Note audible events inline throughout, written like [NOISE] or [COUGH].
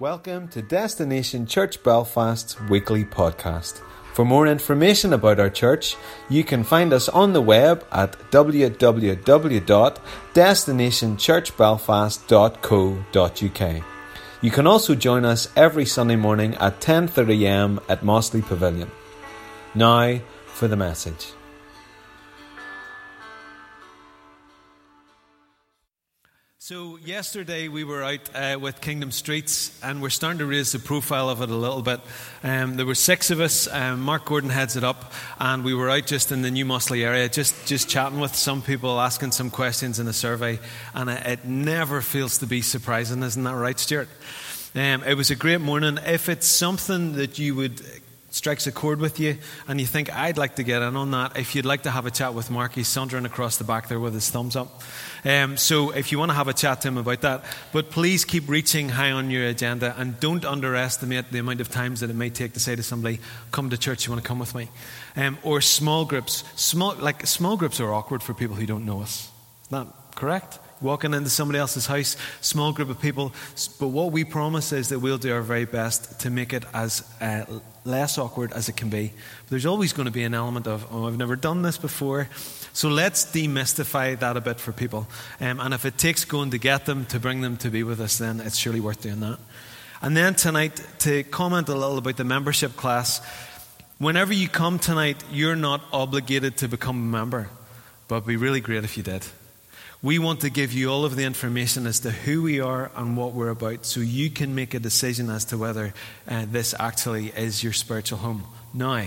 Welcome to Destination Church Belfast's weekly podcast. For more information about our church, you can find us on the web at www.destinationchurchbelfast.co.uk. You can also join us every Sunday morning at 10:30am at Mossley Pavilion. Now for the message. So, yesterday we were out uh, with Kingdom Streets and we're starting to raise the profile of it a little bit. Um, there were six of us, um, Mark Gordon heads it up, and we were out just in the New Mossley area, just, just chatting with some people, asking some questions in a survey, and it, it never feels to be surprising, isn't that right, Stuart? Um, it was a great morning. If it's something that you would strikes a chord with you and you think, I'd like to get in on that, if you'd like to have a chat with Mark, he's sauntering across the back there with his thumbs up. Um, so if you want to have a chat to him about that, but please keep reaching high on your agenda and don't underestimate the amount of times that it may take to say to somebody, "Come to church, you want to come with me," um, or small groups. Small like small groups are awkward for people who don't know us. Is that correct? Walking into somebody else's house, small group of people. But what we promise is that we'll do our very best to make it as uh, less awkward as it can be. But there's always going to be an element of, oh, I've never done this before. So let's demystify that a bit for people. Um, and if it takes going to get them, to bring them to be with us, then it's surely worth doing that. And then tonight, to comment a little about the membership class. Whenever you come tonight, you're not obligated to become a member, but it'd be really great if you did. We want to give you all of the information as to who we are and what we're about so you can make a decision as to whether uh, this actually is your spiritual home. Now,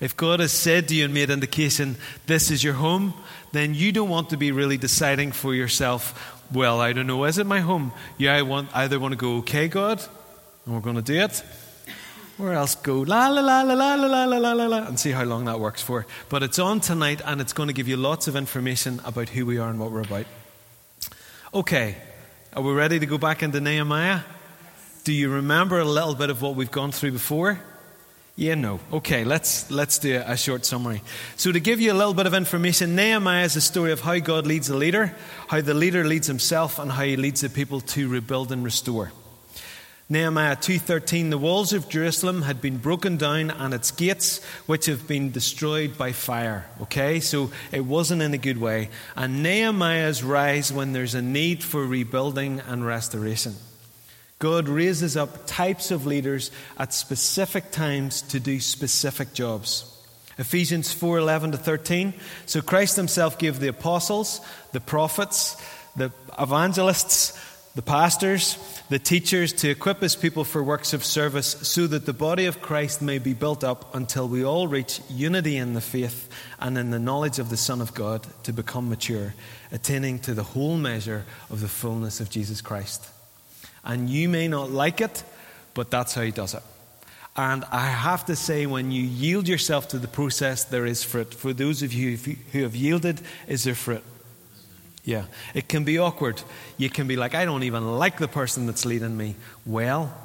if God has said to you and made indication this is your home, then you don't want to be really deciding for yourself, well, I don't know, is it my home? Yeah, I want, either want to go, okay, God, and we're going to do it, or else go la la la la la la la la la la and see how long that works for. But it's on tonight and it's going to give you lots of information about who we are and what we're about. Okay, are we ready to go back into Nehemiah? Do you remember a little bit of what we've gone through before? Yeah, no. Okay, let's, let's do a short summary. So, to give you a little bit of information, Nehemiah is a story of how God leads a leader, how the leader leads himself, and how he leads the people to rebuild and restore. Nehemiah 2:13 The walls of Jerusalem had been broken down and its gates which have been destroyed by fire. Okay? So it wasn't in a good way. And Nehemiah's rise when there's a need for rebuilding and restoration. God raises up types of leaders at specific times to do specific jobs. Ephesians 4:11 to 13 So Christ himself gave the apostles, the prophets, the evangelists, the pastors, the teachers to equip his people for works of service so that the body of Christ may be built up until we all reach unity in the faith and in the knowledge of the Son of God to become mature, attaining to the whole measure of the fullness of Jesus Christ. And you may not like it, but that's how he does it. And I have to say, when you yield yourself to the process, there is fruit. For those of you who have yielded, is there fruit? Yeah, it can be awkward. You can be like, I don't even like the person that's leading me. Well,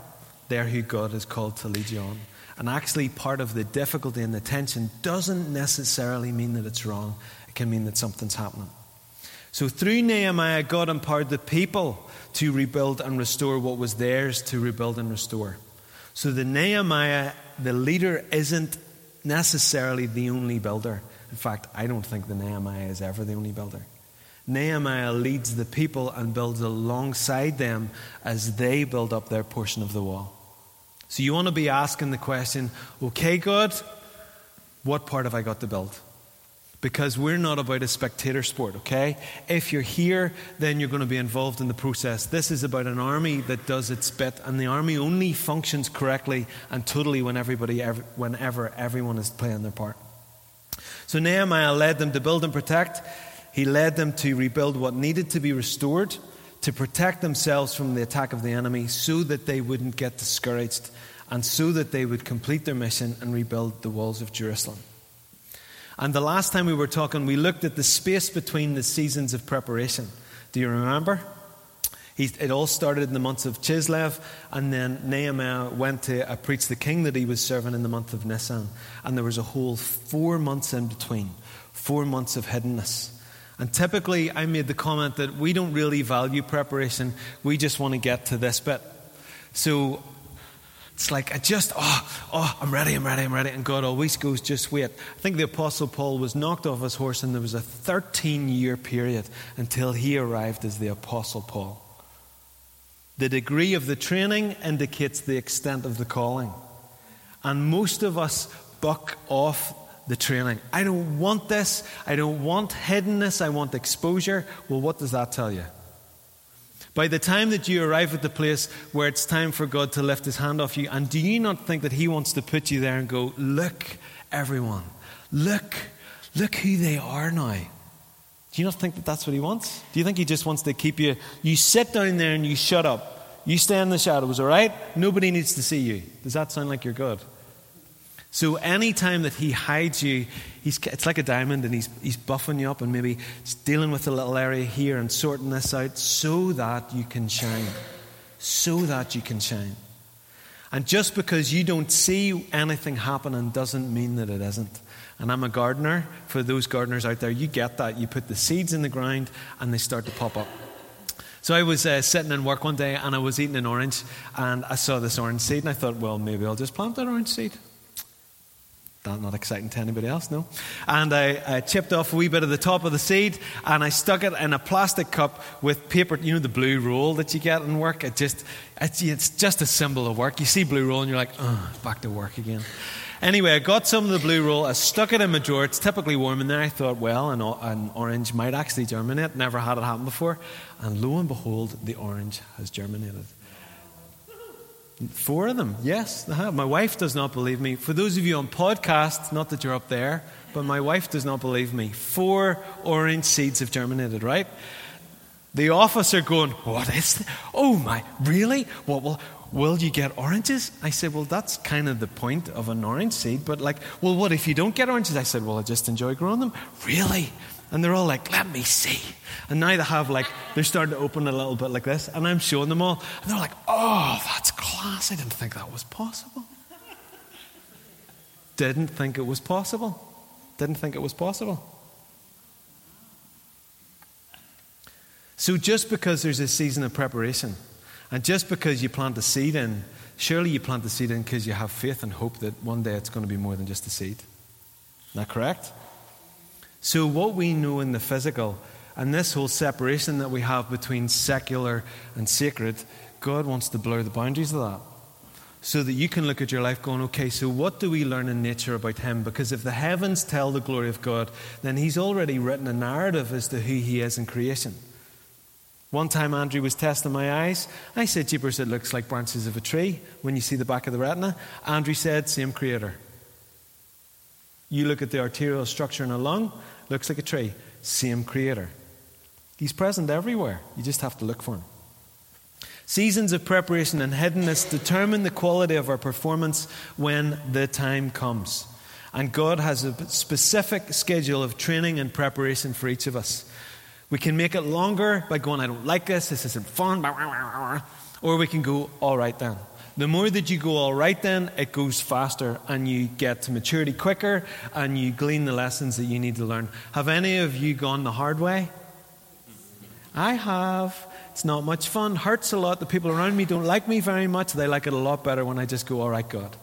they're who God has called to lead you on. And actually, part of the difficulty and the tension doesn't necessarily mean that it's wrong, it can mean that something's happening. So, through Nehemiah, God empowered the people to rebuild and restore what was theirs to rebuild and restore. So, the Nehemiah, the leader, isn't necessarily the only builder. In fact, I don't think the Nehemiah is ever the only builder. Nehemiah leads the people and builds alongside them as they build up their portion of the wall. So you want to be asking the question okay, God, what part have I got to build? Because we're not about a spectator sport, okay? If you're here, then you're going to be involved in the process. This is about an army that does its bit, and the army only functions correctly and totally when everybody, whenever everyone is playing their part. So Nehemiah led them to build and protect. He led them to rebuild what needed to be restored, to protect themselves from the attack of the enemy, so that they wouldn't get discouraged, and so that they would complete their mission and rebuild the walls of Jerusalem. And the last time we were talking, we looked at the space between the seasons of preparation. Do you remember? It all started in the months of Chislev, and then Nehemiah went to uh, preach the king that he was serving in the month of Nisan. And there was a whole four months in between, four months of hiddenness. And typically, I made the comment that we don't really value preparation, we just want to get to this bit. So it's like, I just, oh, oh, I'm ready, I'm ready, I'm ready. And God always goes, just wait. I think the Apostle Paul was knocked off his horse, and there was a 13 year period until he arrived as the Apostle Paul. The degree of the training indicates the extent of the calling. And most of us buck off the training. I don't want this. I don't want hiddenness. I want exposure. Well, what does that tell you? By the time that you arrive at the place where it's time for God to lift his hand off you, and do you not think that he wants to put you there and go, Look, everyone, look, look who they are now? Do you not think that that's what he wants? Do you think he just wants to keep you? You sit down there and you shut up. You stay in the shadows, all right? Nobody needs to see you. Does that sound like you're God? So anytime that he hides you, it's like a diamond and he's, he's buffing you up and maybe dealing with a little area here and sorting this out so that you can shine. So that you can shine. And just because you don't see anything happening doesn't mean that it isn't. And I'm a gardener. For those gardeners out there, you get that. You put the seeds in the ground and they start to pop up. So I was uh, sitting in work one day and I was eating an orange and I saw this orange seed and I thought, well, maybe I'll just plant that orange seed. Not, not exciting to anybody else, no. And I, I, chipped off a wee bit of the top of the seed and I stuck it in a plastic cup with paper, you know, the blue roll that you get in work. It just, it's, it's just a symbol of work. You see blue roll and you're like, oh, back to work again. Anyway, I got some of the blue roll, I stuck it in my drawer. It's typically warm in there. I thought, well, an, an orange might actually germinate. Never had it happen before. And lo and behold, the orange has germinated. Four of them, yes, have. My wife does not believe me. For those of you on podcast, not that you're up there, but my wife does not believe me. Four orange seeds have germinated, right? The officer going, What is this? Oh my, really? What will, will you get oranges? I said, Well, that's kind of the point of an orange seed, but like, well, what if you don't get oranges? I said, Well, I just enjoy growing them. Really? And they're all like, let me see. And now they have like, they're starting to open a little bit like this. And I'm showing them all. And they're like, oh, that's class. I didn't think that was possible. didn't think it was possible. Didn't think it was possible. So just because there's a season of preparation, and just because you plant a seed in, surely you plant the seed in because you have faith and hope that one day it's going to be more than just a seed. Is that correct? So, what we know in the physical and this whole separation that we have between secular and sacred, God wants to blur the boundaries of that. So that you can look at your life going, okay, so what do we learn in nature about Him? Because if the heavens tell the glory of God, then He's already written a narrative as to who He is in creation. One time Andrew was testing my eyes. I said, Jeepers, it looks like branches of a tree when you see the back of the retina. Andrew said, same creator. You look at the arterial structure in a lung, looks like a tree. Same creator. He's present everywhere. You just have to look for him. Seasons of preparation and hiddenness determine the quality of our performance when the time comes. And God has a specific schedule of training and preparation for each of us. We can make it longer by going, I don't like this, this isn't fun, or we can go, all right then. The more that you go all right, then it goes faster and you get to maturity quicker and you glean the lessons that you need to learn. Have any of you gone the hard way? I have. It's not much fun. Hurts a lot. The people around me don't like me very much. They like it a lot better when I just go, all right, God.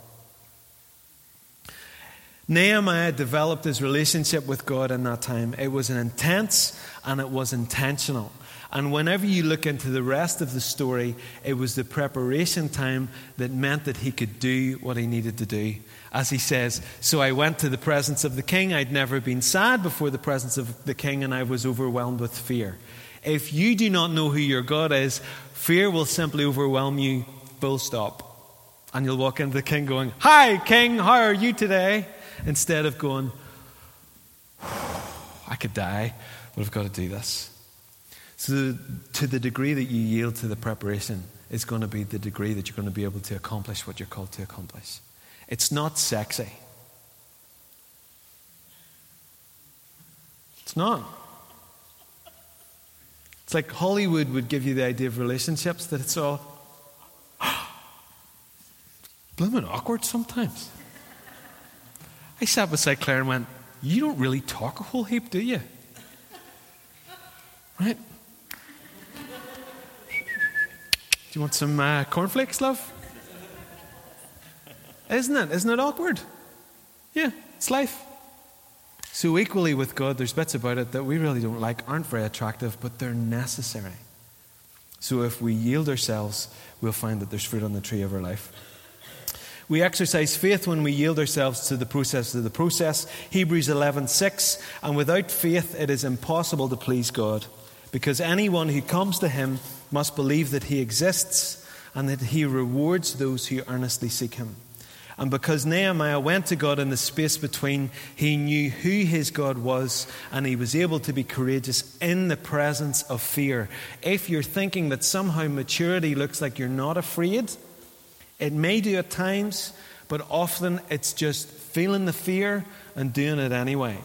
Nehemiah developed his relationship with God in that time. It was an intense and it was intentional. And whenever you look into the rest of the story, it was the preparation time that meant that he could do what he needed to do. As he says, So I went to the presence of the king. I'd never been sad before the presence of the king, and I was overwhelmed with fear. If you do not know who your God is, fear will simply overwhelm you, full stop. And you'll walk into the king going, Hi, king, how are you today? Instead of going, I could die, but I've got to do this. So, to the degree that you yield to the preparation, is going to be the degree that you're going to be able to accomplish what you're called to accomplish. It's not sexy. It's not. It's like Hollywood would give you the idea of relationships that it's all [GASPS] blooming awkward sometimes. I sat beside Claire and went, You don't really talk a whole heap, do you? Right? Do you want some uh, cornflakes, love? Isn't it? Isn't it awkward? Yeah, it's life. So, equally with God, there's bits about it that we really don't like, aren't very attractive, but they're necessary. So, if we yield ourselves, we'll find that there's fruit on the tree of our life. We exercise faith when we yield ourselves to the process of the process. Hebrews 11:6, and without faith it is impossible to please God, because anyone who comes to him must believe that he exists and that he rewards those who earnestly seek him. And because Nehemiah went to God in the space between, he knew who his God was and he was able to be courageous in the presence of fear. If you're thinking that somehow maturity looks like you're not afraid, it may do at times, but often it's just feeling the fear and doing it anyway.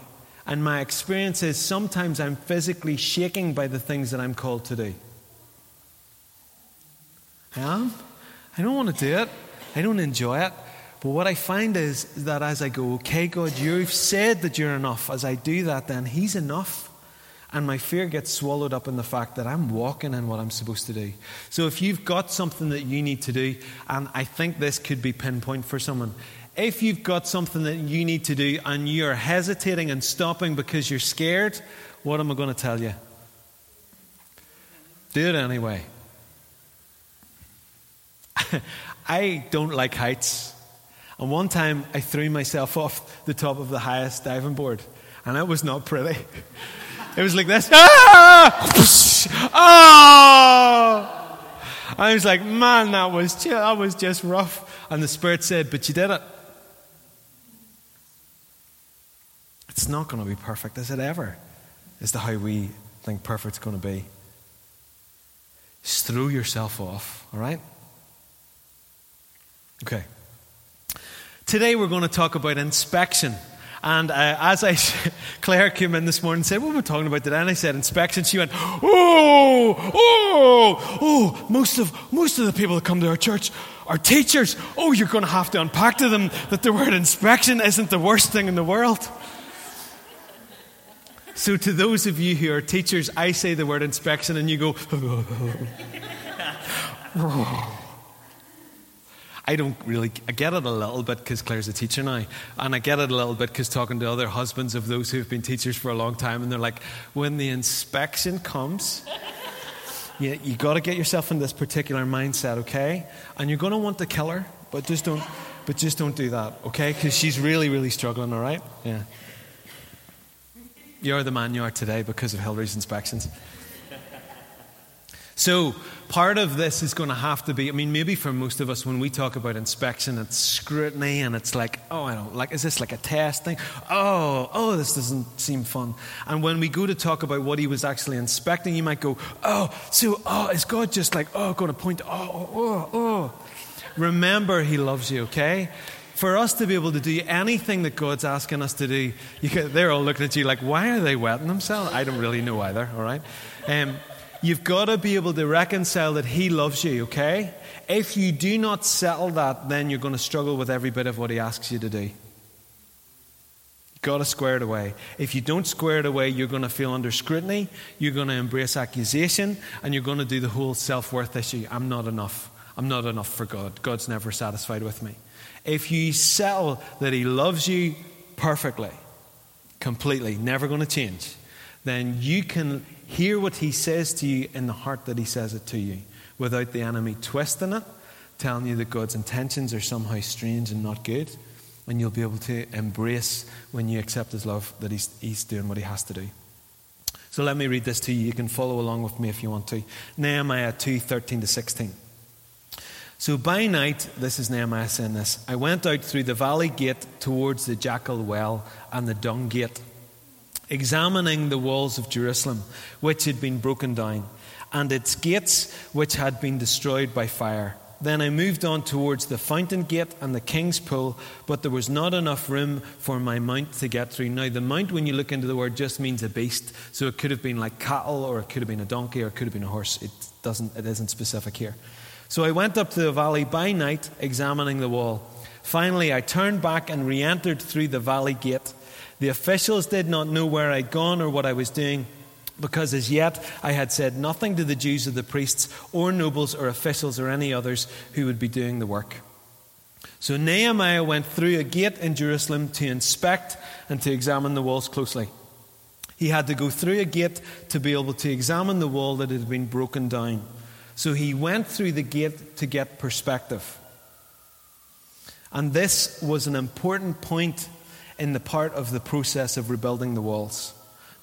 And my experience is sometimes I'm physically shaking by the things that I'm called to do. I am. I don't want to do it. I don't enjoy it. But what I find is that as I go, okay, God, you've said that you're enough. As I do that, then He's enough. And my fear gets swallowed up in the fact that I'm walking in what I'm supposed to do. So if you've got something that you need to do, and I think this could be pinpoint for someone, if you've got something that you need to do and you're hesitating and stopping because you're scared, what am I going to tell you? Do it anyway. [LAUGHS] I don't like heights. And one time I threw myself off the top of the highest diving board, and it was not pretty. [LAUGHS] It was like this. Ah! Oh! I was like, man, that was, just, that was just rough. And the Spirit said, but you did it. It's not going to be perfect, is it ever? Is the how we think perfect's going to be. Just throw yourself off, all right? Okay. Today we're going to talk about inspection. And uh, as I, [LAUGHS] Claire came in this morning and said, What are we talking about today? And I said, Inspection. She went, Oh, oh, oh, most of, most of the people that come to our church are teachers. Oh, you're going to have to unpack to them that the word inspection isn't the worst thing in the world. So, to those of you who are teachers, I say the word inspection and you go, [LAUGHS] oh. I don't really, I get it a little bit because Claire's a teacher now. And I get it a little bit because talking to other husbands of those who've been teachers for a long time, and they're like, when the inspection comes, you, you got to get yourself in this particular mindset, okay? And you're going to want to kill her, but just don't, but just don't do that, okay? Because she's really, really struggling, all right? Yeah. You're the man you are today because of Hillary's inspections. So, part of this is going to have to be I mean, maybe for most of us, when we talk about inspection, it's scrutiny and it's like, oh, I don't like, is this like a test thing? Oh, oh, this doesn't seem fun. And when we go to talk about what he was actually inspecting, you might go, oh, so, oh, is God just like, oh, going to point, oh, oh, oh, oh. Remember, he loves you, okay? for us to be able to do anything that God's asking us to do, can, they're all looking at you like, why are they wetting themselves? I don't really know either, all right? Um, You've got to be able to reconcile that He loves you, okay? If you do not settle that, then you're going to struggle with every bit of what He asks you to do. You've got to square it away. If you don't square it away, you're going to feel under scrutiny, you're going to embrace accusation, and you're going to do the whole self worth issue. I'm not enough. I'm not enough for God. God's never satisfied with me. If you settle that He loves you perfectly, completely, never going to change, then you can hear what he says to you in the heart that he says it to you without the enemy twisting it, telling you that God's intentions are somehow strange and not good. And you'll be able to embrace when you accept his love that he's, he's doing what he has to do. So let me read this to you. You can follow along with me if you want to. Nehemiah 2 13 to 16. So by night, this is Nehemiah saying this I went out through the valley gate towards the jackal well and the dung gate examining the walls of Jerusalem, which had been broken down, and its gates, which had been destroyed by fire. Then I moved on towards the fountain gate and the king's pool, but there was not enough room for my mount to get through. Now, the mount, when you look into the word, just means a beast. So it could have been like cattle, or it could have been a donkey, or it could have been a horse. It, doesn't, it isn't specific here. So I went up to the valley by night, examining the wall. Finally, I turned back and re entered through the valley gate. The officials did not know where I'd gone or what I was doing, because as yet I had said nothing to the Jews or the priests or nobles or officials or any others who would be doing the work. So Nehemiah went through a gate in Jerusalem to inspect and to examine the walls closely. He had to go through a gate to be able to examine the wall that had been broken down. So he went through the gate to get perspective. And this was an important point in the part of the process of rebuilding the walls.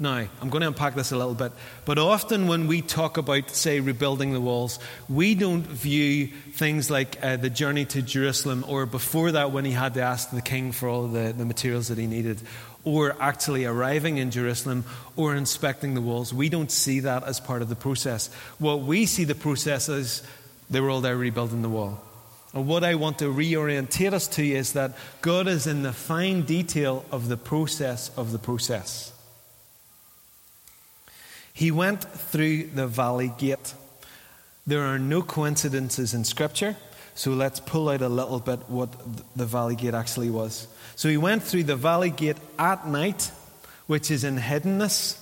Now, I'm going to unpack this a little bit, but often when we talk about, say, rebuilding the walls, we don't view things like uh, the journey to Jerusalem or before that when he had to ask the king for all the, the materials that he needed, or actually arriving in Jerusalem or inspecting the walls. We don't see that as part of the process. What we see the process as they were all there rebuilding the wall. And what I want to reorientate us to is that God is in the fine detail of the process of the process. He went through the valley gate. There are no coincidences in Scripture, so let's pull out a little bit what the valley gate actually was. So he went through the valley gate at night, which is in hiddenness,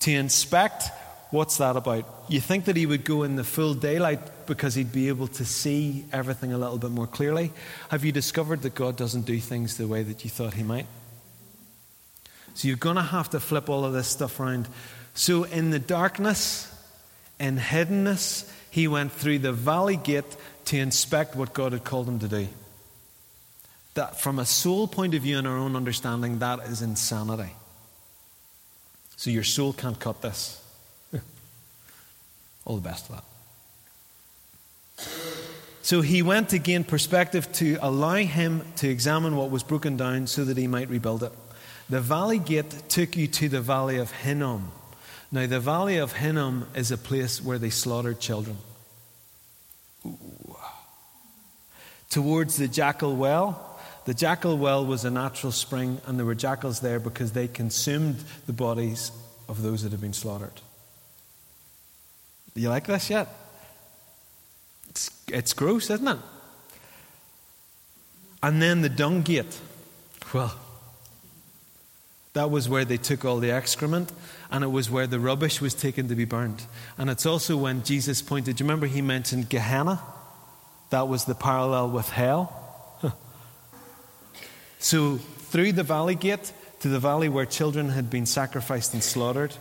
to inspect. What's that about? You think that he would go in the full daylight because he'd be able to see everything a little bit more clearly? Have you discovered that God doesn't do things the way that you thought he might? So you're going to have to flip all of this stuff around so in the darkness and hiddenness, he went through the valley gate to inspect what God had called him to do. That, from a soul point of view and our own understanding, that is insanity. So your soul can't cut this. All the best of that. So he went to gain perspective to allow him to examine what was broken down so that he might rebuild it. The valley gate took you to the valley of Hinnom. Now, the valley of Hinnom is a place where they slaughtered children. Ooh. Towards the jackal well, the jackal well was a natural spring, and there were jackals there because they consumed the bodies of those that had been slaughtered. You like this yet? It's, it's gross, isn't it? And then the dung gate. Well, that was where they took all the excrement, and it was where the rubbish was taken to be burned. And it's also when Jesus pointed, do you remember he mentioned Gehenna? That was the parallel with hell. so, through the valley gate to the valley where children had been sacrificed and slaughtered,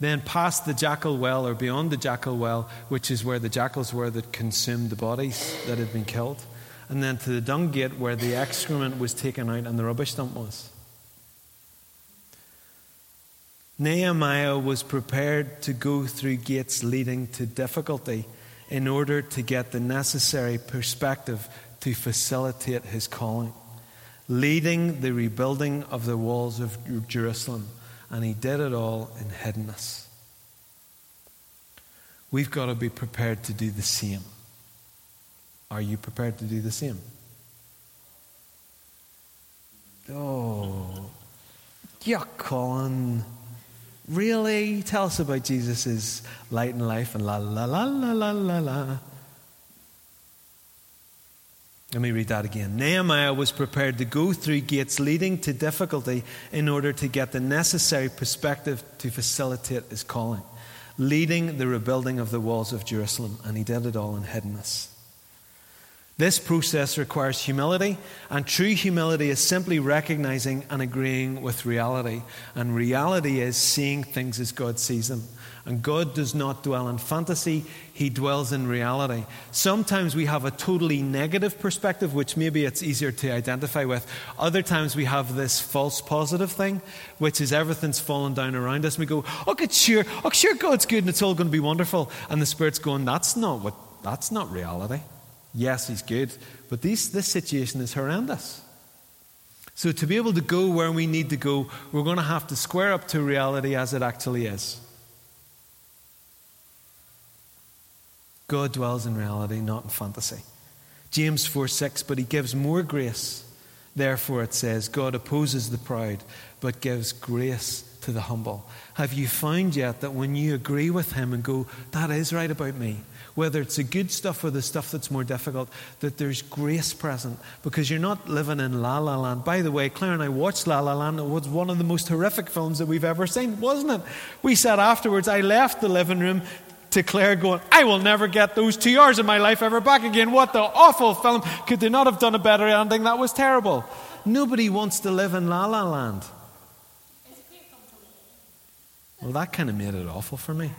then past the jackal well or beyond the jackal well, which is where the jackals were that consumed the bodies that had been killed, and then to the dung gate where the excrement was taken out and the rubbish dump was. Nehemiah was prepared to go through gates leading to difficulty in order to get the necessary perspective to facilitate his calling, leading the rebuilding of the walls of Jerusalem. And he did it all in hiddenness. We've got to be prepared to do the same. Are you prepared to do the same? Oh, yeah, Colin. Really? Tell us about Jesus' light and life and la la la la la la la. Let me read that again. Nehemiah was prepared to go through gates leading to difficulty in order to get the necessary perspective to facilitate his calling, leading the rebuilding of the walls of Jerusalem, and he did it all in hiddenness. This process requires humility, and true humility is simply recognizing and agreeing with reality. And reality is seeing things as God sees them. And God does not dwell in fantasy, He dwells in reality. Sometimes we have a totally negative perspective, which maybe it's easier to identify with. Other times we have this false positive thing, which is everything's falling down around us. And we go, oh, sure, oh, sure, God's good and it's all going to be wonderful. And the Spirit's going, that's not what, that's not reality. Yes, he's good, but this, this situation is horrendous. So, to be able to go where we need to go, we're going to have to square up to reality as it actually is. God dwells in reality, not in fantasy. James 4 6, but he gives more grace. Therefore, it says, God opposes the proud, but gives grace to the humble. Have you found yet that when you agree with Him and go, that is right about me, whether it's the good stuff or the stuff that's more difficult, that there's grace present because you're not living in La La Land. By the way, Claire and I watched La La Land. It was one of the most horrific films that we've ever seen, wasn't it? We said afterwards, I left the living room to Claire going, I will never get those two hours of my life ever back again. What the awful film. Could they not have done a better ending? That was terrible. Nobody wants to live in La La Land. Well, that kind of made it awful for me.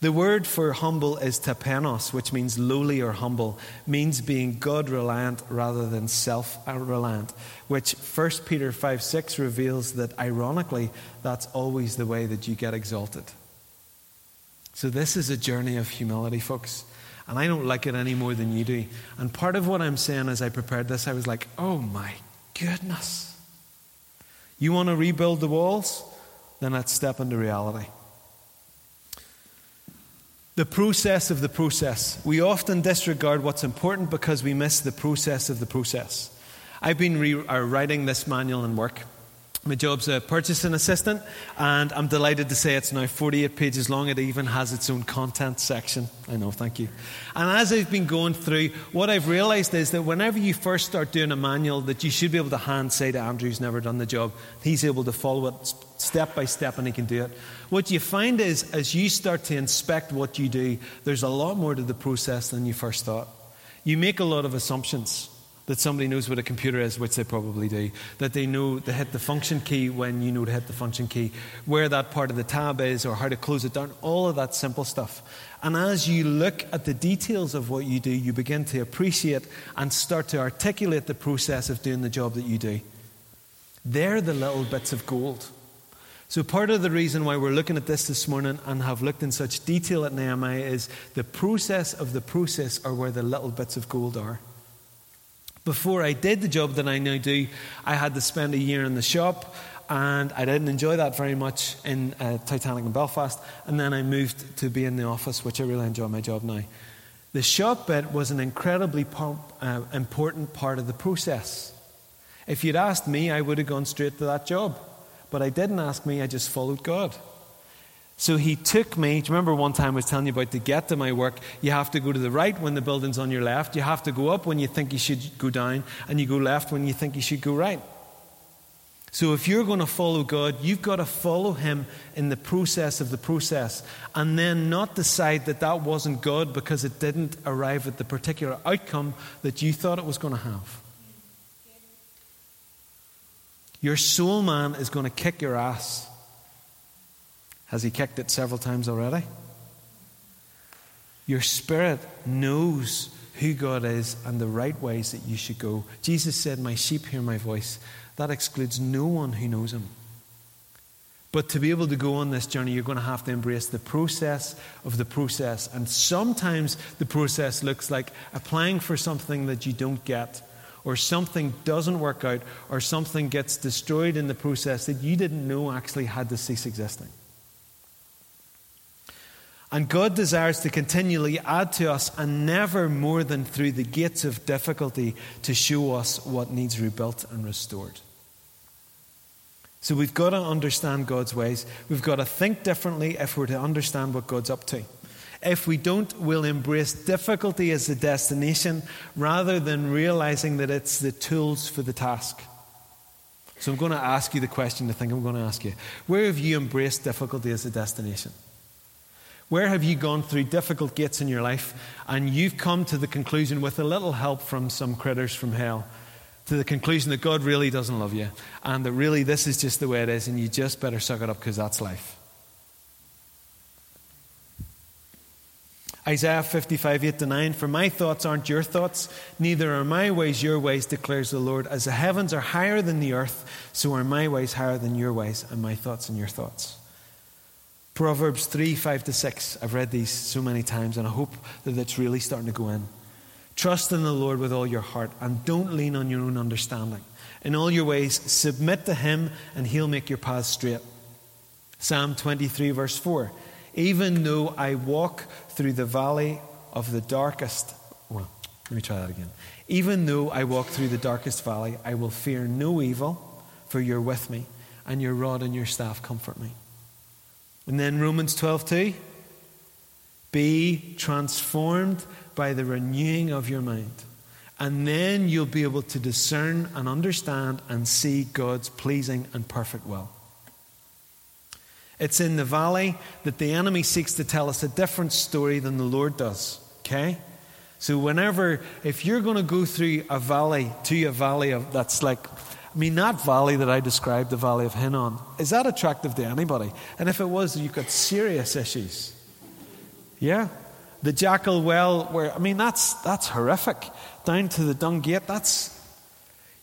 The word for humble is tapeinos, which means lowly or humble, means being God reliant rather than self reliant, which 1 Peter 5 6 reveals that ironically, that's always the way that you get exalted. So, this is a journey of humility, folks. And I don't like it any more than you do. And part of what I'm saying as I prepared this, I was like, oh my goodness. You want to rebuild the walls? Then let's step into reality. The process of the process. We often disregard what's important because we miss the process of the process. I've been re- uh, this manual in work. My job's a purchasing assistant, and I'm delighted to say it's now 48 pages long. It even has its own content section. I know, thank you. And as I've been going through, what I've realized is that whenever you first start doing a manual, that you should be able to hand say to Andrew, who's never done the job, he's able to follow it step by step and he can do it. What you find is, as you start to inspect what you do, there's a lot more to the process than you first thought. You make a lot of assumptions that somebody knows what a computer is, which they probably do, that they know to hit the function key when you know to hit the function key, where that part of the tab is, or how to close it down, all of that simple stuff. And as you look at the details of what you do, you begin to appreciate and start to articulate the process of doing the job that you do. They're the little bits of gold. So, part of the reason why we're looking at this this morning and have looked in such detail at Nehemiah is the process of the process are where the little bits of gold are. Before I did the job that I now do, I had to spend a year in the shop, and I didn't enjoy that very much in uh, Titanic and Belfast. And then I moved to be in the office, which I really enjoy my job now. The shop bit was an incredibly uh, important part of the process. If you'd asked me, I would have gone straight to that job. But I didn't ask me, I just followed God. So he took me. Do you remember one time I was telling you about to get to my work, you have to go to the right when the building's on your left. You have to go up when you think you should go down, and you go left when you think you should go right. So if you're going to follow God, you've got to follow Him in the process of the process, and then not decide that that wasn't God because it didn't arrive at the particular outcome that you thought it was going to have. Your soul man is going to kick your ass. Has he kicked it several times already? Your spirit knows who God is and the right ways that you should go. Jesus said, My sheep hear my voice. That excludes no one who knows him. But to be able to go on this journey, you're going to have to embrace the process of the process. And sometimes the process looks like applying for something that you don't get, or something doesn't work out, or something gets destroyed in the process that you didn't know actually had to cease existing. And God desires to continually add to us, and never more than through the gates of difficulty to show us what needs rebuilt and restored. So we've got to understand God's ways. We've got to think differently if we're to understand what God's up to. If we don't, we'll embrace difficulty as the destination rather than realizing that it's the tools for the task. So I'm going to ask you the question I think I'm going to ask you. Where have you embraced difficulty as a destination? Where have you gone through difficult gates in your life and you've come to the conclusion, with a little help from some critters from hell, to the conclusion that God really doesn't love you and that really this is just the way it is and you just better suck it up because that's life? Isaiah 55, 8 to 9. For my thoughts aren't your thoughts, neither are my ways your ways, declares the Lord. As the heavens are higher than the earth, so are my ways higher than your ways, and my thoughts than your thoughts. Proverbs 3 5 to 6. I've read these so many times, and I hope that it's really starting to go in. Trust in the Lord with all your heart, and don't lean on your own understanding. In all your ways, submit to Him, and He'll make your path straight. Psalm 23, verse 4. Even though I walk through the valley of the darkest, well, Let me try that again. Even though I walk through the darkest valley, I will fear no evil, for you're with me, and your rod and your staff comfort me. And then Romans 12 2. Be transformed by the renewing of your mind. And then you'll be able to discern and understand and see God's pleasing and perfect will. It's in the valley that the enemy seeks to tell us a different story than the Lord does. Okay? So, whenever, if you're going to go through a valley, to a valley of, that's like, I mean, that valley that I described, the valley of Hinnom, is that attractive to anybody? And if it was, you've got serious issues. Yeah? The jackal well, where, I mean, that's, that's horrific. Down to the dung gate, that's,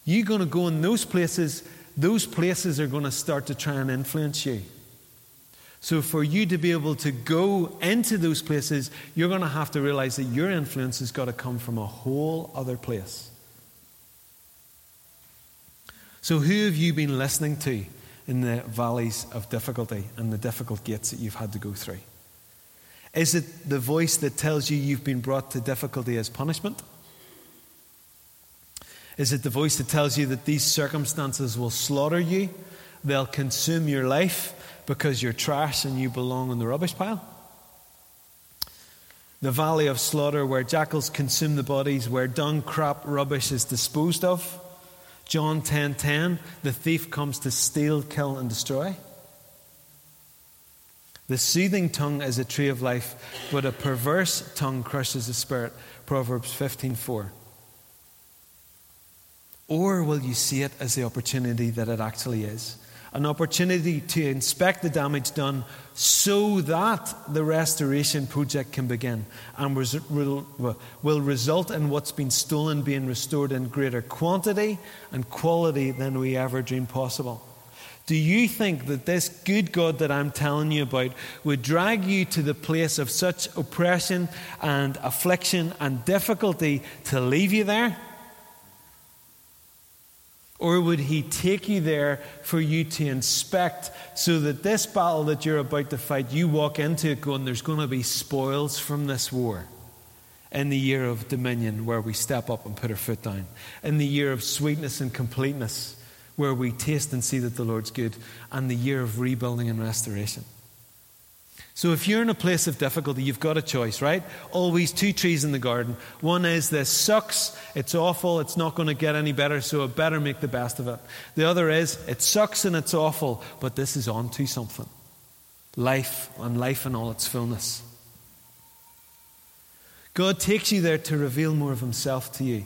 you're going to go in those places, those places are going to start to try and influence you. So, for you to be able to go into those places, you're going to have to realize that your influence has got to come from a whole other place. So, who have you been listening to in the valleys of difficulty and the difficult gates that you've had to go through? Is it the voice that tells you you've been brought to difficulty as punishment? Is it the voice that tells you that these circumstances will slaughter you? They'll consume your life because you're trash and you belong in the rubbish pile? The valley of slaughter, where jackals consume the bodies, where dung, crap, rubbish is disposed of. John 10:10, 10, 10, the thief comes to steal, kill, and destroy. The soothing tongue is a tree of life, but a perverse tongue crushes the spirit. Proverbs 15:4. Or will you see it as the opportunity that it actually is? An opportunity to inspect the damage done so that the restoration project can begin and will result in what's been stolen being restored in greater quantity and quality than we ever dreamed possible. Do you think that this good God that I'm telling you about would drag you to the place of such oppression and affliction and difficulty to leave you there? Or would he take you there for you to inspect so that this battle that you're about to fight, you walk into it going, there's going to be spoils from this war? In the year of dominion, where we step up and put our foot down. In the year of sweetness and completeness, where we taste and see that the Lord's good. And the year of rebuilding and restoration. So if you're in a place of difficulty, you've got a choice, right? Always two trees in the garden. One is this sucks, it's awful, it's not going to get any better, so I better make the best of it. The other is it sucks and it's awful, but this is on to something. Life and life in all its fullness. God takes you there to reveal more of himself to you.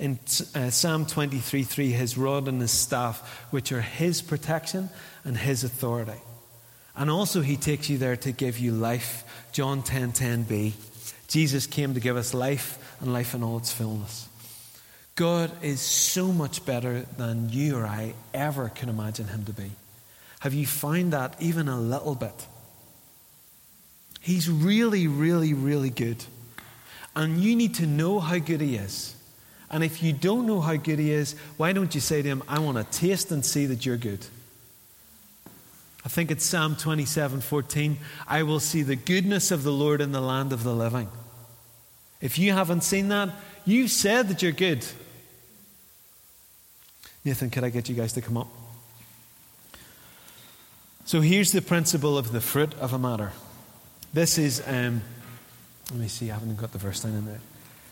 In uh, Psalm 23 3, his rod and his staff, which are his protection and his authority. And also, he takes you there to give you life. John 10 10b. Jesus came to give us life and life in all its fullness. God is so much better than you or I ever can imagine him to be. Have you found that even a little bit? He's really, really, really good. And you need to know how good he is. And if you don't know how good he is, why don't you say to him, I want to taste and see that you're good? I think it's Psalm 27 14. I will see the goodness of the Lord in the land of the living. If you haven't seen that, you've said that you're good. Nathan, could I get you guys to come up? So here's the principle of the fruit of a matter. This is, um, let me see, I haven't got the verse down in there.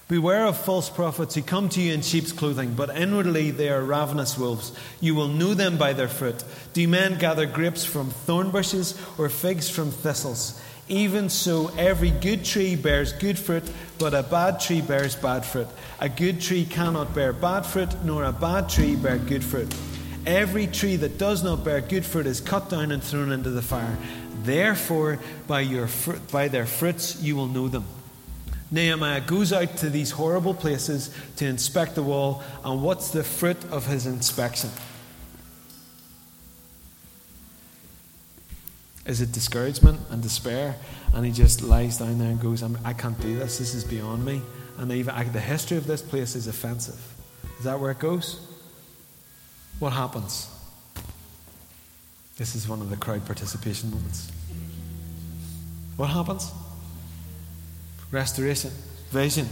Beware of false prophets who come to you in sheep's clothing, but inwardly they are ravenous wolves. You will know them by their fruit. Do men gather grapes from thorn bushes or figs from thistles? Even so, every good tree bears good fruit, but a bad tree bears bad fruit. A good tree cannot bear bad fruit, nor a bad tree bear good fruit. Every tree that does not bear good fruit is cut down and thrown into the fire. Therefore, by, your fruit, by their fruits you will know them. Nehemiah goes out to these horrible places to inspect the wall, and what's the fruit of his inspection? Is it discouragement and despair? And he just lies down there and goes, I can't do this. This is beyond me. And even I, the history of this place is offensive. Is that where it goes? What happens? This is one of the crowd participation moments. What happens? Restoration, vision.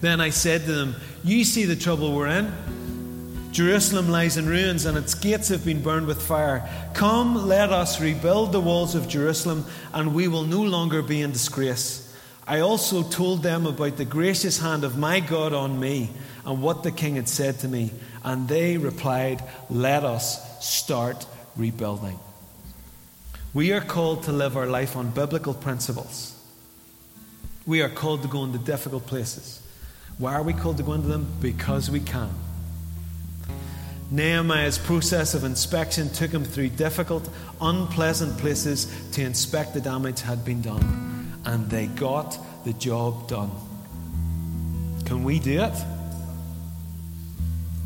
Then I said to them, You see the trouble we're in. Jerusalem lies in ruins and its gates have been burned with fire. Come, let us rebuild the walls of Jerusalem, and we will no longer be in disgrace. I also told them about the gracious hand of my God on me and what the king had said to me. And they replied, Let us start rebuilding. We are called to live our life on biblical principles. We are called to go into difficult places. Why are we called to go into them? Because we can. Nehemiah's process of inspection took him through difficult, unpleasant places to inspect the damage had been done. And they got the job done. Can we do it?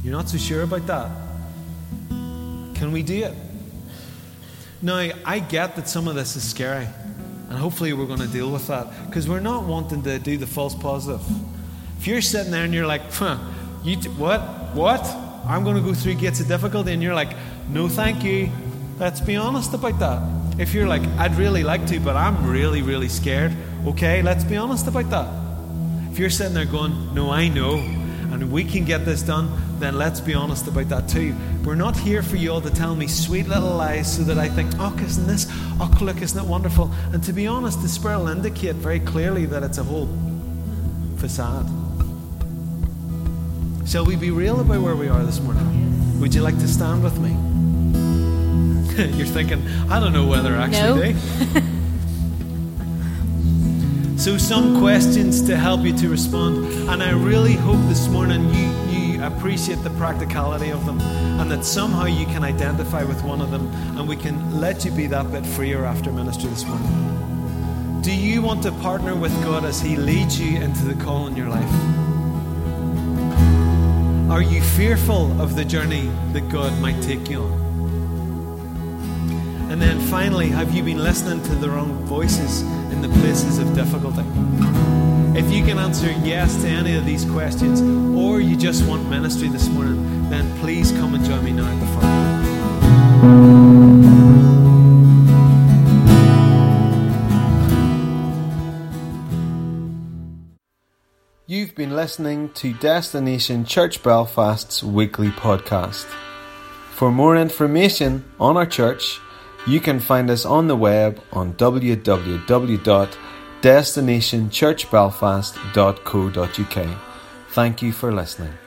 You're not so sure about that? Can we do it? Now, I get that some of this is scary, and hopefully we're going to deal with that because we're not wanting to do the false positive. If you're sitting there and you're like, huh, you t- what? What? I'm going to go through gates of difficulty, and you're like, no, thank you. Let's be honest about that. If you're like, I'd really like to, but I'm really, really scared, okay, let's be honest about that. If you're sitting there going, no, I know, and we can get this done, then let's be honest about that too. We're not here for you all to tell me sweet little lies so that I think, oh, isn't this, oh, look, isn't it wonderful? And to be honest, the Spirit will indicate very clearly that it's a whole facade. Shall we be real about where we are this morning? Would you like to stand with me? [LAUGHS] You're thinking, I don't know whether actually No. do. Eh? [LAUGHS] so, some questions to help you to respond. And I really hope this morning you appreciate the practicality of them and that somehow you can identify with one of them and we can let you be that bit freer after ministry this morning. Do you want to partner with God as He leads you into the call in your life? Are you fearful of the journey that God might take you on? And then finally, have you been listening to the wrong voices in the places of difficulty? If you can answer yes to any of these questions, or you just want ministry this morning, then please come and join me now at the front. You've been listening to Destination Church Belfast's weekly podcast. For more information on our church, you can find us on the web on www.destinationchurchbelfast.co.uk. Thank you for listening.